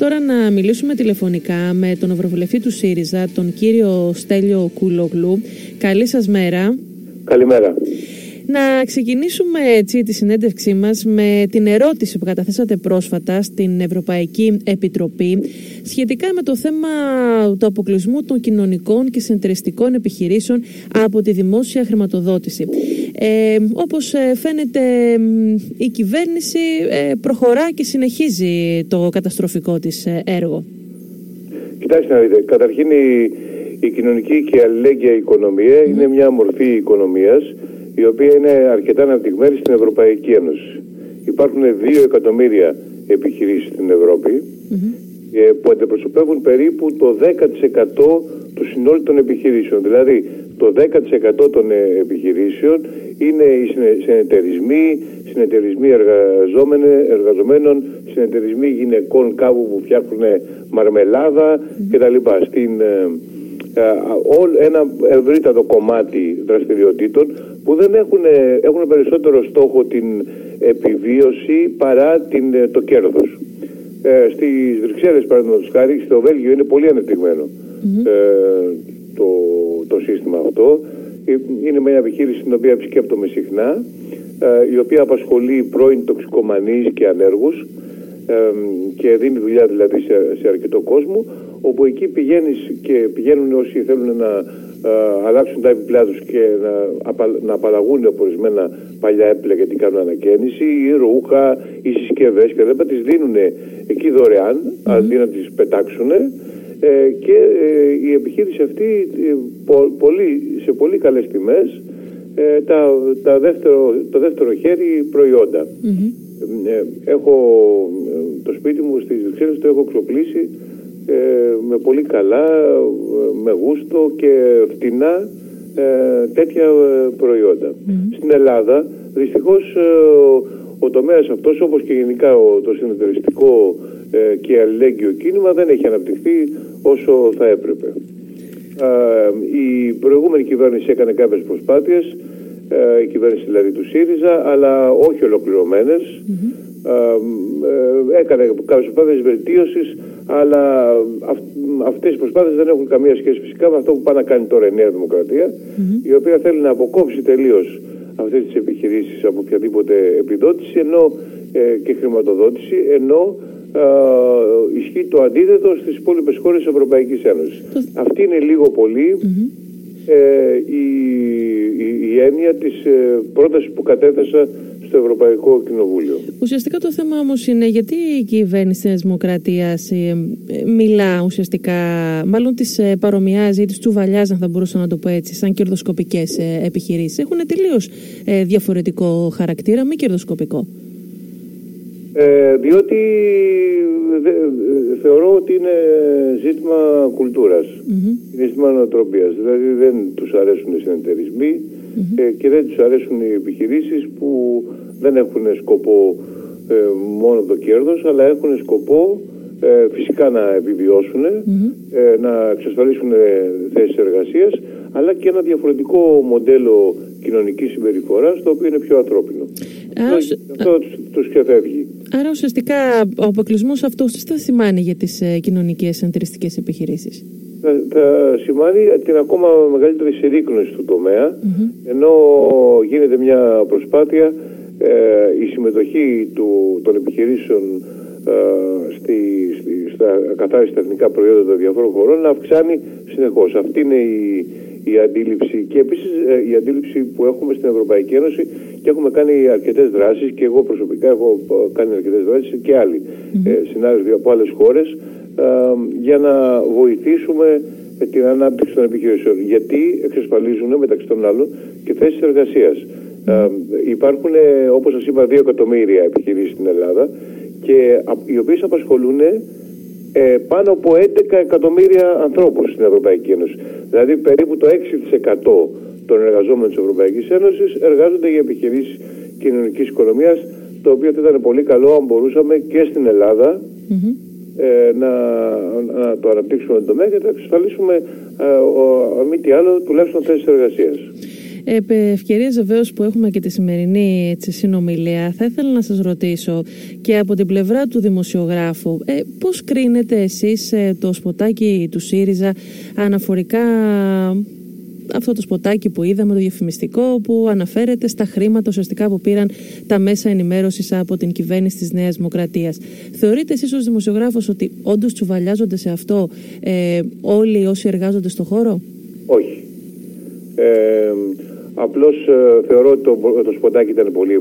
τώρα να μιλήσουμε τηλεφωνικά με τον Ευρωβουλευτή του ΣΥΡΙΖΑ, τον κύριο Στέλιο Κούλογλου. Καλή σας μέρα. Καλημέρα. Να ξεκινήσουμε έτσι τη συνέντευξή μας με την ερώτηση που καταθέσατε πρόσφατα στην Ευρωπαϊκή Επιτροπή σχετικά με το θέμα του αποκλεισμού των κοινωνικών και συνεταιριστικών επιχειρήσεων από τη δημόσια χρηματοδότηση. Ε, όπως ε, φαίνεται η κυβέρνηση ε, προχωρά και συνεχίζει το καταστροφικό της ε, έργο. Κοιτάξτε να δείτε, καταρχήν η, η κοινωνική και αλληλέγγυα οικονομία είναι μια μορφή οικονομίας η οποία είναι αρκετά αναπτυγμένη στην Ευρωπαϊκή Ένωση. Υπάρχουν δύο εκατομμύρια επιχειρήσεις στην Ευρωπη που αντιπροσωπεύουν περίπου το 10% του συνόλου των επιχειρήσεων. Δηλαδή το 10% των ε, επιχειρήσεων είναι οι συνεταιρισμοί, συνεταιρισμοί εργαζομένων, συνεταιρισμοί γυναικών κάπου που φτιάχνουν μαρμελάδα κτλ. Στην, ε, ε, ένα ευρύτατο κομμάτι δραστηριοτήτων που δεν έχουν, έχουν περισσότερο στόχο την επιβίωση παρά την, το κέρδος. Ε, στις Βρυξέλλες παραδείγματος χάρη, στο Βέλγιο είναι πολύ ανεπτυγμένο ε, το, το σύστημα αυτό. Ε, είναι μια επιχείρηση στην οποία επισκέπτομαι συχνά, ε, η οποία απασχολεί πρώην τοξικομανείς και ανέργους και δίνει δουλειά δηλαδή σε, σε αρκετό κόσμο, όπου εκεί πηγαίνεις και πηγαίνουν όσοι θέλουν να αλλάξουν τα έπιπλά τους και να, να απαλλαγούν ορισμένα παλιά έπιπλα γιατί κάνουν ανακαίνιση ή ρούχα ή συσκευές και δεν τις δίνουν εκεί δωρεάν αντί να τις πετάξουν ε, και ε, η επιχείρηση αυτή ε, πολύ, σε πολύ καλές τιμές τα, τα δεύτερο, το δεύτερο χέρι έχω το σπίτι μου στις Βρυξέλλες το έχω εξοπλίσει με πολύ καλά, με γούστο και φτηνά τέτοια προϊόντα. Στην Ελλάδα δυστυχώς ο τομέας αυτός όπως και γενικά το συνεταιριστικό ε, και αλληλέγγυο κίνημα δεν έχει αναπτυχθεί όσο θα έπρεπε. η προηγούμενη κυβέρνηση έκανε κάποιες προσπάθειες, ε, η κυβέρνηση δηλαδή του ΣΥΡΙΖΑ, αλλά όχι ολοκληρωμένες. Ε, έκανε κάποιες προσπάθειες βελτίωσης, αλλά αυτές οι προσπάθειες δεν έχουν καμία σχέση φυσικά με αυτό που πάει να κάνει τώρα η Νέα Δημοκρατία, η οποία θέλει να αποκόψει τελείως αυτές τις επιχειρήσεις από οποιαδήποτε επιδότηση ενώ, και χρηματοδότηση, ενώ ε, ισχύει το αντίθετο στις υπόλοιπες χώρες της Ευρωπαϊκής Ένωσης. Αυτή είναι λίγο ε, η, η, η, έννοια της ε, πρότασης που κατέθεσα στο Ευρωπαϊκό Κοινοβούλιο. Ουσιαστικά το θέμα όμως είναι γιατί η κυβέρνηση της Δημοκρατίας ε, μιλά ουσιαστικά, μάλλον τις ε, παρομοιάζει ή τις τσουβαλιάζει, αν θα μπορούσα να το πω έτσι, σαν κερδοσκοπικές ε, επιχειρήσεις. Έχουν τελείως διαφορετικό χαρακτήρα, μη κερδοσκοπικό. Ε, διότι θεωρώ ότι είναι ζήτημα Είναι ζήτημα νοοτροπίας. Δηλαδή δεν τους αρέσουν οι συνεταιρισμοί ε, και δεν τους αρέσουν οι επιχειρήσεις που δεν έχουν σκοπό ε, μόνο το κέρδος αλλά έχουν σκοπό ε, φυσικά να επιβιώσουν, να εξασφαλίσουν θέσεις εργασίας αλλά και ένα διαφορετικό μοντέλο κοινωνικής συμπεριφοράς το οποίο είναι πιο ανθρώπινο. Αυτό τους ξεφεύγει. Άρα ουσιαστικά ο αποκλεισμός αυτός τι θα σημαίνει για τις ε, κοινωνικές εντεριστικέ επιχειρήσεις; Θα, θα σημαίνει την ακόμα μεγαλύτερη συρρήκνωση του τομέα, ενώ γίνεται μια προσπάθεια ε, η συμμετοχή του, των επιχειρήσεων ε, στη, στη, στα καθάριστα εθνικά προϊόντα των διαφόρων χωρών να αυξάνει συνεχώς. Αυτή είναι η, η αντίληψη και επίσης ε, η αντίληψη που έχουμε στην Ευρωπαϊκή Ένωση και έχουμε κάνει αρκετές δράσεις και εγώ προσωπικά έχω ε, κάνει αρκετές δράσεις και άλλοι mm-hmm. συνάδελφοι από άλλες χώρες για να βοηθήσουμε την ανάπτυξη των επιχειρήσεων γιατί εξασφαλίζουν μεταξύ των άλλων και θέσεις εργασίας. υπάρχουν όπως σας είπα δύο εκατομμύρια επιχειρήσεις στην Ελλάδα και οι οποίες απασχολούν ε, πάνω από 11 εκατομμύρια ανθρώπους στην Ευρωπαϊκή Ένωση. Δηλαδή περίπου το 6% των εργαζόμενων της Ευρωπαϊκής Ένωσης εργάζονται για επιχειρήσεις κοινωνικής οικονομίας το οποίο θα ήταν πολύ καλό αν μπορούσαμε και στην Ελλάδα ε, να, να το αναπτύξουμε το τομέα και να εξασφαλίσουμε ε, ο, μη τι άλλο τουλάχιστον θέσεις εργασίας. Επ' ευκαιρίες βεβαίως που έχουμε και τη σημερινή έτσι, συνομιλία, θα ήθελα να σας ρωτήσω και από την πλευρά του δημοσιογράφου, ε, πώς κρίνετε εσείς ε, το σποτάκι του ΣΥΡΙΖΑ αναφορικά αυτό το σποτάκι που είδαμε, το διαφημιστικό, που αναφέρεται στα χρήματα ουσιαστικά που πήραν τα μέσα ενημέρωσης από την κυβέρνηση της Νέας Δημοκρατίας. Θεωρείτε εσείς ως δημοσιογράφος ότι όντως τσουβαλιάζονται σε αυτό ε, όλοι όσοι εργάζονται στον χώρο, Όχι. Ε, Απλώς ε, θεωρώ ότι το, το σποτάκι ήταν πολύ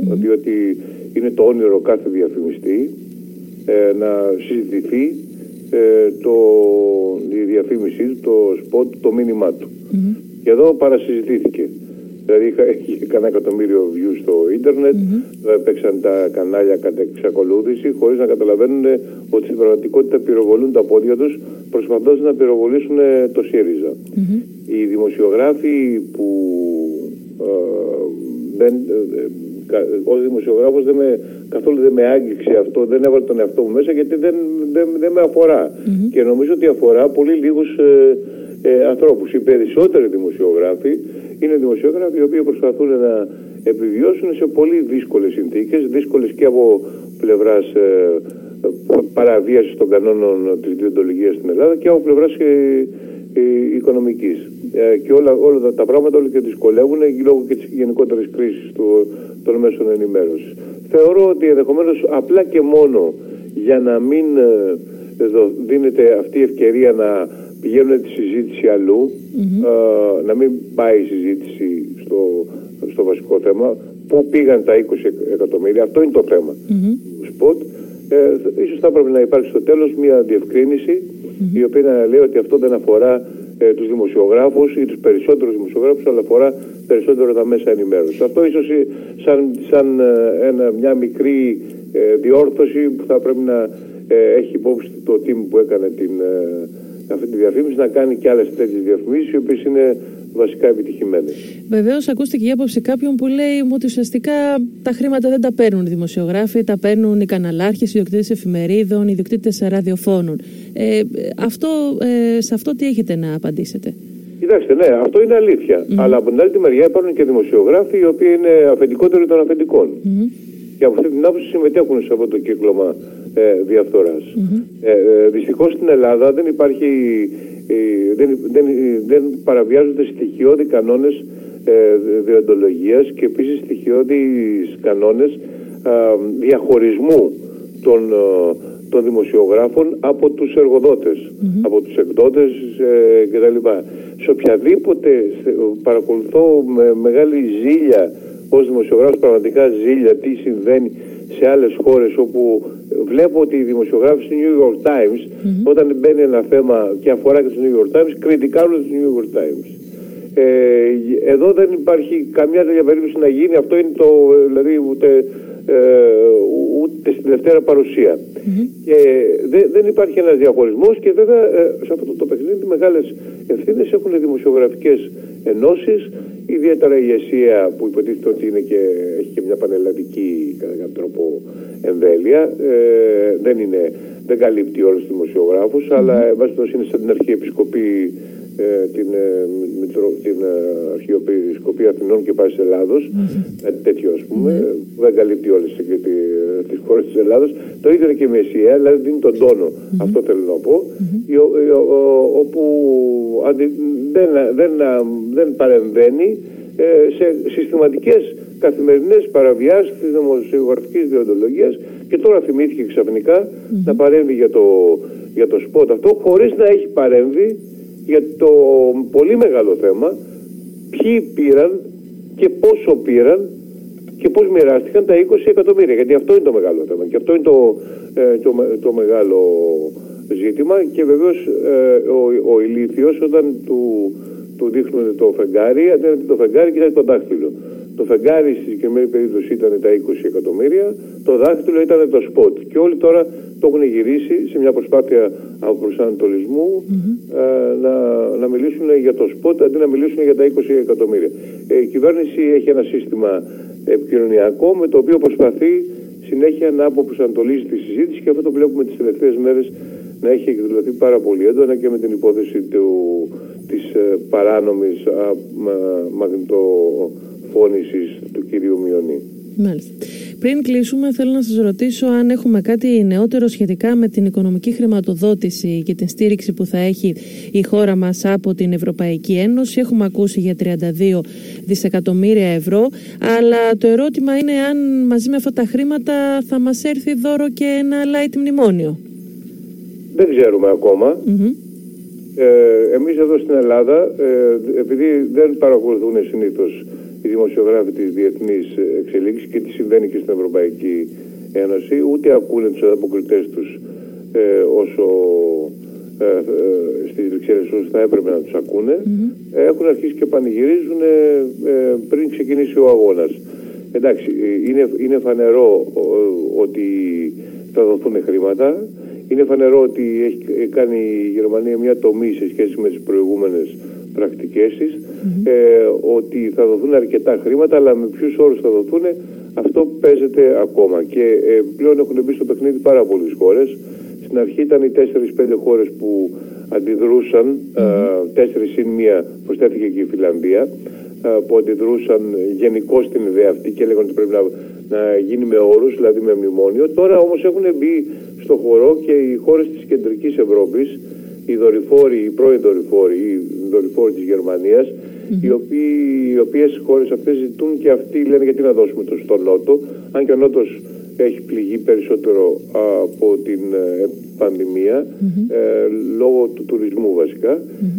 διότι είναι το όνειρο κάθε διαφημιστή ε, να συζητηθεί ε, το, η διαφήμιση του, το σποτ, το μήνυμά του. Και εδώ παρασυζητήθηκε. Δηλαδή είχα, είχε κανένα εκατομμύριο views στο ίντερνετ, mm-hmm. έπαιξαν τα κανάλια κατά εξακολούθηση, χωρίς να καταλαβαίνουν ότι στην πραγματικότητα πυροβολούν τα πόδια τους προσπαθώντας να πυροβολήσουν το ΣΥΡΙΖΑ. Οι δημοσιογράφοι που ε, δεν, ε, ως δημοσιογράφος δεν με, καθόλου δεν με άγγιξε αυτό, δεν έβαλε τον εαυτό μου μέσα γιατί δεν, δεν, δεν με αφορά. Και νομίζω ότι αφορά πολύ λίγους ε, ε, ανθρώπους. Οι περισσότεροι δημοσιογράφοι είναι δημοσιογράφοι οι οποίοι προσπαθούν να επιβιώσουν σε πολύ δύσκολες συνθήκες, δύσκολες και από πλευράς ε, παραβίασης των κανόνων της διοντολογίας στην Ελλάδα και από πλευράς ε, ε, οικονομικής. Ε, και όλα, όλα τα πράγματα όλα και δυσκολεύουν λόγω και της γενικότερης κρίσης του, των μέσων ενημέρωσης. Θεωρώ ότι ενδεχομένως απλά και μόνο για να μην ε, δίνεται αυτή η ευκαιρία να πηγαίνουν τη συζήτηση αλλού, ε, να μην πάει η συζήτηση στο, στο βασικό θέμα, πού πήγαν τα 20 εκατομμύρια, αυτό είναι το θέμα. Του ΣΠΟΤ. Ε, ίσως θα έπρεπε να υπάρξει στο τέλος μια διευκρίνηση η οποία να λέει ότι αυτό δεν αφορά ε, τους δημοσιογράφους ή τους περισσότερους δημοσιογράφους αλλά αφορά περισσότερο τα μέσα ενημέρωσης. Αυτό ίσως σαν, σαν ε, ένα, μια μικρή ε, διόρθωση που θα πρέπει να έχει υπόψη το team που έκανε την, αυτή τη διαφήμιση να κάνει και άλλες τέτοιες διαφημίσεις οι οποίες είναι βασικά επιτυχημένες. Βεβαίως, ακούστηκε η άποψη κάποιων που λέει ότι ουσιαστικά τα χρήματα δεν τα παίρνουν οι δημοσιογράφοι, τα παίρνουν οι καναλάρχες, οι ιδιοκτήτε εφημερίδων, οι ιδιοκτήτε ραδιοφώνων. Ε, αυτό, ε, σε αυτό τι έχετε να απαντήσετε; Κοιτάξτε, ναι, αυτό είναι αλήθεια. Αλλά από την άλλη μεριά υπάρχουν και δημοσιογράφοι οι οποίοι είναι αφεντικότεροι των αφεντικών. Και από αυτή την άποψη συμμετέχουν σε αυτό το κύκλωμα ε, διαφθοράς. Ε, ε, δυστυχώς στην Ελλάδα δεν υπάρχει, ε, δεν, δεν, δεν παραβιάζονται στοιχειώδη κανόνες ε, διοντολογίας και επίσης στοιχειώδης κανόνες διαχωρισμού των, των δημοσιογράφων από τους εργοδότες, από τους εκδότες ε, κτλ. Σε οποιαδήποτε παρακολουθώ με μεγάλη ζήλια ως δημοσιογράφος πραγματικά ζήλια τι συμβαίνει σε άλλες χώρες όπου βλέπω ότι οι δημοσιογράφοι του New York Times όταν μπαίνει ένα θέμα και αφορά και το New York Times κριτικάρουν το New York Times. Ε, εδώ δεν υπάρχει καμιά τέτοια περίπτωση να γίνει. Αυτό είναι το, δηλαδή ούτε, ε, ούτε στην Δευτέρα παρουσία. Και δεν υπάρχει ένας διαχωρισμός και βέβαια ε, σε αυτό το, το παιχνίδι μεγάλες ευθύνες έχουν δημοσιογραφικές ενώσεις Ιδιαίτερα η ηγεσία που υποτίθεται ότι είναι και, έχει και μια πανελλαδική κατά κάποιο τρόπο εμβέλεια ε, δεν, είναι, δεν καλύπτει όλους τους δημοσιογράφους mm-hmm. αλλά εν είναι σαν την Αρχιεπισκοπή ε, την, ε, μητρο, την ε, Αρχιεπισκοπή Αθηνών και Πάσης Ελλάδος. Mm-hmm. τέτοιο ας πούμε. Mm-hmm. που δεν καλύπτει όλες τις, τις χώρες της Ελλάδος. Το ίδιο είναι και η Μεσία δηλαδή δίνει τον τόνο. Αυτό θέλω να πω. Όπου δεν, δεν, δεν παρεμβαίνει σε συστηματικές καθημερινές παραβιάσεις της δημοσιογραφικής διοντολογίας. Και τώρα θυμήθηκε ξαφνικά να παρέμβει για το, για το σπότ αυτό χωρίς να έχει παρέμβει για το πολύ μεγάλο θέμα ποιοι πήραν και πόσο πήραν και πώς μοιράστηκαν τα 20 εκατομμύρια. Γιατί αυτό είναι το μεγάλο θέμα και αυτό είναι το, ε, το, το, μεγάλο ζήτημα και βεβαίως ε, ο, ο ηλίθιος όταν του, του δείχνουν το φεγγάρι, αντί το φεγγάρι κοιτάει το δάχτυλο. Το φεγγάρι στη συγκεκριμένη περίπτωση ήταν τα 20 εκατομμύρια, το δάχτυλο ήταν το σποτ. Και όλοι τώρα το έχουν γυρίσει σε μια προσπάθεια αποπροσανατολισμού mm-hmm. ε, να, να μιλήσουν για το σποτ αντί να μιλήσουν για τα 20 εκατομμύρια. Ε, η κυβέρνηση έχει ένα σύστημα επικοινωνιακό με το οποίο προσπαθεί συνέχεια να αποπροσανατολίζει τη συζήτηση και αυτό το βλέπουμε τις τελευταίες μέρες να έχει εκδηλωθεί πάρα πολύ έντονα και με την υπόθεση του, της ε, παράνομης μαγνητοφώνησης του κυρίου Μιονή. Μάλιστα. Πριν κλείσουμε, θέλω να σας ρωτήσω αν έχουμε κάτι νεότερο σχετικά με την οικονομική χρηματοδότηση και την στήριξη που θα έχει η χώρα μας από την Ευρωπαϊκή Ένωση. Έχουμε ακούσει για 32 δισεκατομμύρια ευρώ, αλλά το ερώτημα είναι αν μαζί με αυτά τα χρήματα θα μας έρθει δώρο και ένα light μνημόνιο. Δεν ξέρουμε Ε, εμείς εδώ στην Ελλάδα, ε, επειδή δεν παρακολουθούν συνήθως οι δημοσιογράφοι της διεθνής εξελίξης και τι συμβαίνει και στην Ευρωπαϊκή Ένωση, ούτε ακούνε τους αποκριτές τους ε, όσο ε, ε, στις Βρυξέλλες όσο θα έπρεπε να τους ακούνε, έχουν αρχίσει και πανηγυρίζουν ε, πριν ξεκινήσει ο αγώνας. Εντάξει, είναι, είναι φανερό ότι θα δοθούν χρήματα, είναι φανερό ότι έχει κάνει η Γερμανία μια τομή σε σχέση με τις προηγούμενες πρακτικές της, ε, ότι θα δοθούν αρκετά χρήματα, αλλά με ποιους όρους θα δοθούν, αυτό παίζεται ακόμα. Και ε, πλέον έχουν μπει στο παιχνίδι πάρα πολλές χώρες. Στην αρχή ήταν οι 4-5 χώρες που αντιδρούσαν, mm-hmm. 4 συν μία προσθέθηκε και η Φιλανδία, που αντιδρούσαν γενικώ στην ιδέα αυτή και έλεγαν ότι πρέπει να, να γίνει με όρους, δηλαδή με μνημόνιο. Τώρα όμως έχουν μπει στο χώρο και οι χώρες της κεντρικής Ευρώπης, οι δορυφόροι, οι πρώην δορυφόροι, οι δορυφόροι της Γερμανίας, οι, οποίοι, οι οποίες χώρες αυτές ζητούν και αυτοί λένε γιατί να δώσουμε το στο Νότο, αν και ο Νότος έχει πληγεί περισσότερο από την ε, πανδημία ε, λόγω του τουρισμού βασικά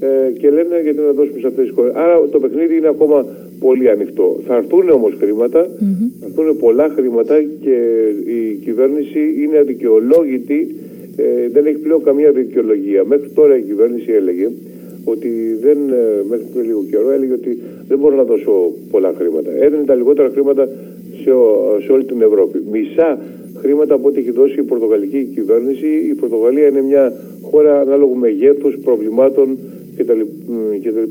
ε, και λένε γιατί να δώσουμε σε αυτές τις χώρες. Άρα το παιχνίδι είναι ακόμα πολύ ανοιχτό. Θα έρθουν όμως χρήματα, θα έρθουν πολλά χρήματα και η κυβέρνηση είναι αδικαιολόγητη, ε, δεν έχει πλέον καμία δικαιολογία. Μέχρι τώρα η κυβέρνηση έλεγε ότι δεν, ε, μέχρι πριν λίγο καιρό έλεγε ότι δεν μπορώ να δώσω πολλά χρήματα. Έδινε τα λιγότερα χρήματα σε, σε όλη την Ευρώπη. Μισά χρήματα από ό,τι έχει δώσει η Πορτογαλική κυβέρνηση. Η Πορτογαλία είναι μια χώρα ανάλογου μεγέθους, προβλημάτων κτλ.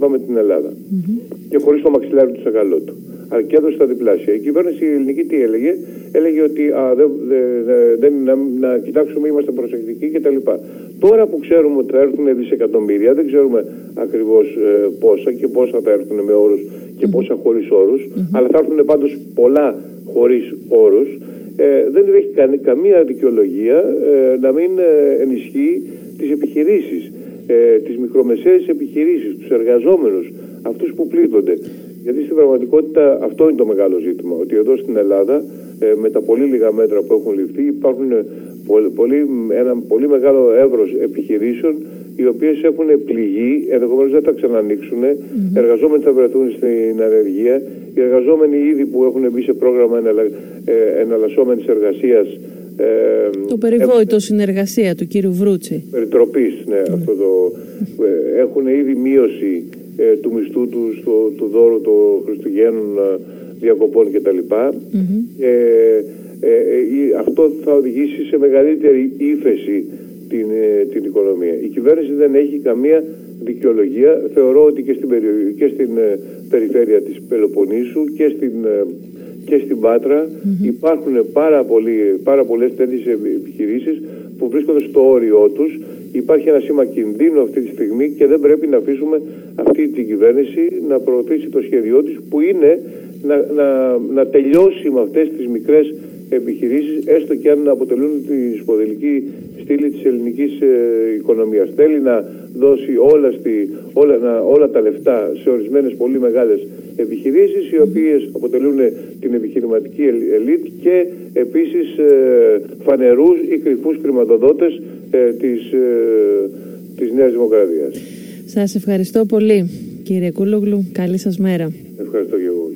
με την Ελλάδα. Mm-hmm. Και χωρίς το μαξιλάρι του σακαλώτου. Αλλά και έδωσε τα διπλάσια. Η κυβέρνηση η ελληνική τι έλεγε, έλεγε ότι α, δεν, δεν, να, να κοιτάξουμε, είμαστε προσεκτικοί κτλ. Τώρα που ξέρουμε ότι θα έρθουν δισεκατομμύρια, δεν ξέρουμε ακριβώς ε, πόσα και πόσα θα έρθουν με όρους και πόσα χωρίς όρους, αλλά θα έρθουν πάντως πολλά χωρίς όρους, ε, δεν έχει καμία δικαιολογία ε, να μην ε, ενισχύει τις επιχειρήσεις, ε, τις μικρομεσαίες επιχειρήσεις, τους εργαζόμενους, αυτούς που πλήττονται. Γιατί στην πραγματικότητα αυτό είναι το μεγάλο ζήτημα, ότι εδώ στην Ελλάδα ε, με τα πολύ λίγα μέτρα που έχουν ληφθεί υπάρχουν πολύ, ένα πολύ μεγάλο εύρος επιχειρήσεων οι οποίες έχουν πληγεί, ενδεχομένως δεν θα ξανανοίξουν, mm-hmm. εργαζόμενοι θα βρεθούν στην ανεργία, οι εργαζόμενοι ήδη που έχουν μπει σε πρόγραμμα εναλλα, ε, εναλλασσόμενης εργασίας ε, το περιβόητο ε, συνεργασία του κύριου Βρούτσι. Περιτροπής, ναι, mm. αυτό το, ε, έχουν ήδη μείωση ε, του μισθού τους στο, του δώρου των Χριστουγέννων ε, διακοπών κτλ. Mm-hmm. Ε, αυτό θα οδηγήσει σε μεγαλύτερη ύφεση την, την οικονομία. Η κυβέρνηση δεν έχει καμία δικαιολογία. Θεωρώ ότι και στην, περιοχή, και στην περιφέρεια της Πελοποννήσου και στην, και στην Πάτρα υπάρχουν πάρα, πολλοί, πάρα πολλές τέτοιες επιχειρήσεις που βρίσκονται στο όριό τους Υπάρχει ένα σήμα κινδύνου αυτή τη στιγμή και δεν πρέπει να αφήσουμε αυτή την κυβέρνηση να προωθήσει το σχέδιό της που είναι να, να, να τελειώσει με αυτές τις μικρές επιχειρήσεις έστω και αν αποτελούν τη σποδελική στήλη της ελληνικής ε, οικονομίας. Θέλει να δώσει όλα, στη, όλα, να, όλα τα λεφτά σε ορισμένες πολύ μεγάλες επιχειρήσεις οι οποίες αποτελούν την επιχειρηματική ελίτ και επίσης ε, φανερούς ή κρυφούς χρηματοδότες ε, της, ε, της Νέας Δημοκρατίας. Σας ευχαριστώ πολύ κύριε Κούλογλου. Καλή σας μέρα. Ευχαριστώ και εγώ.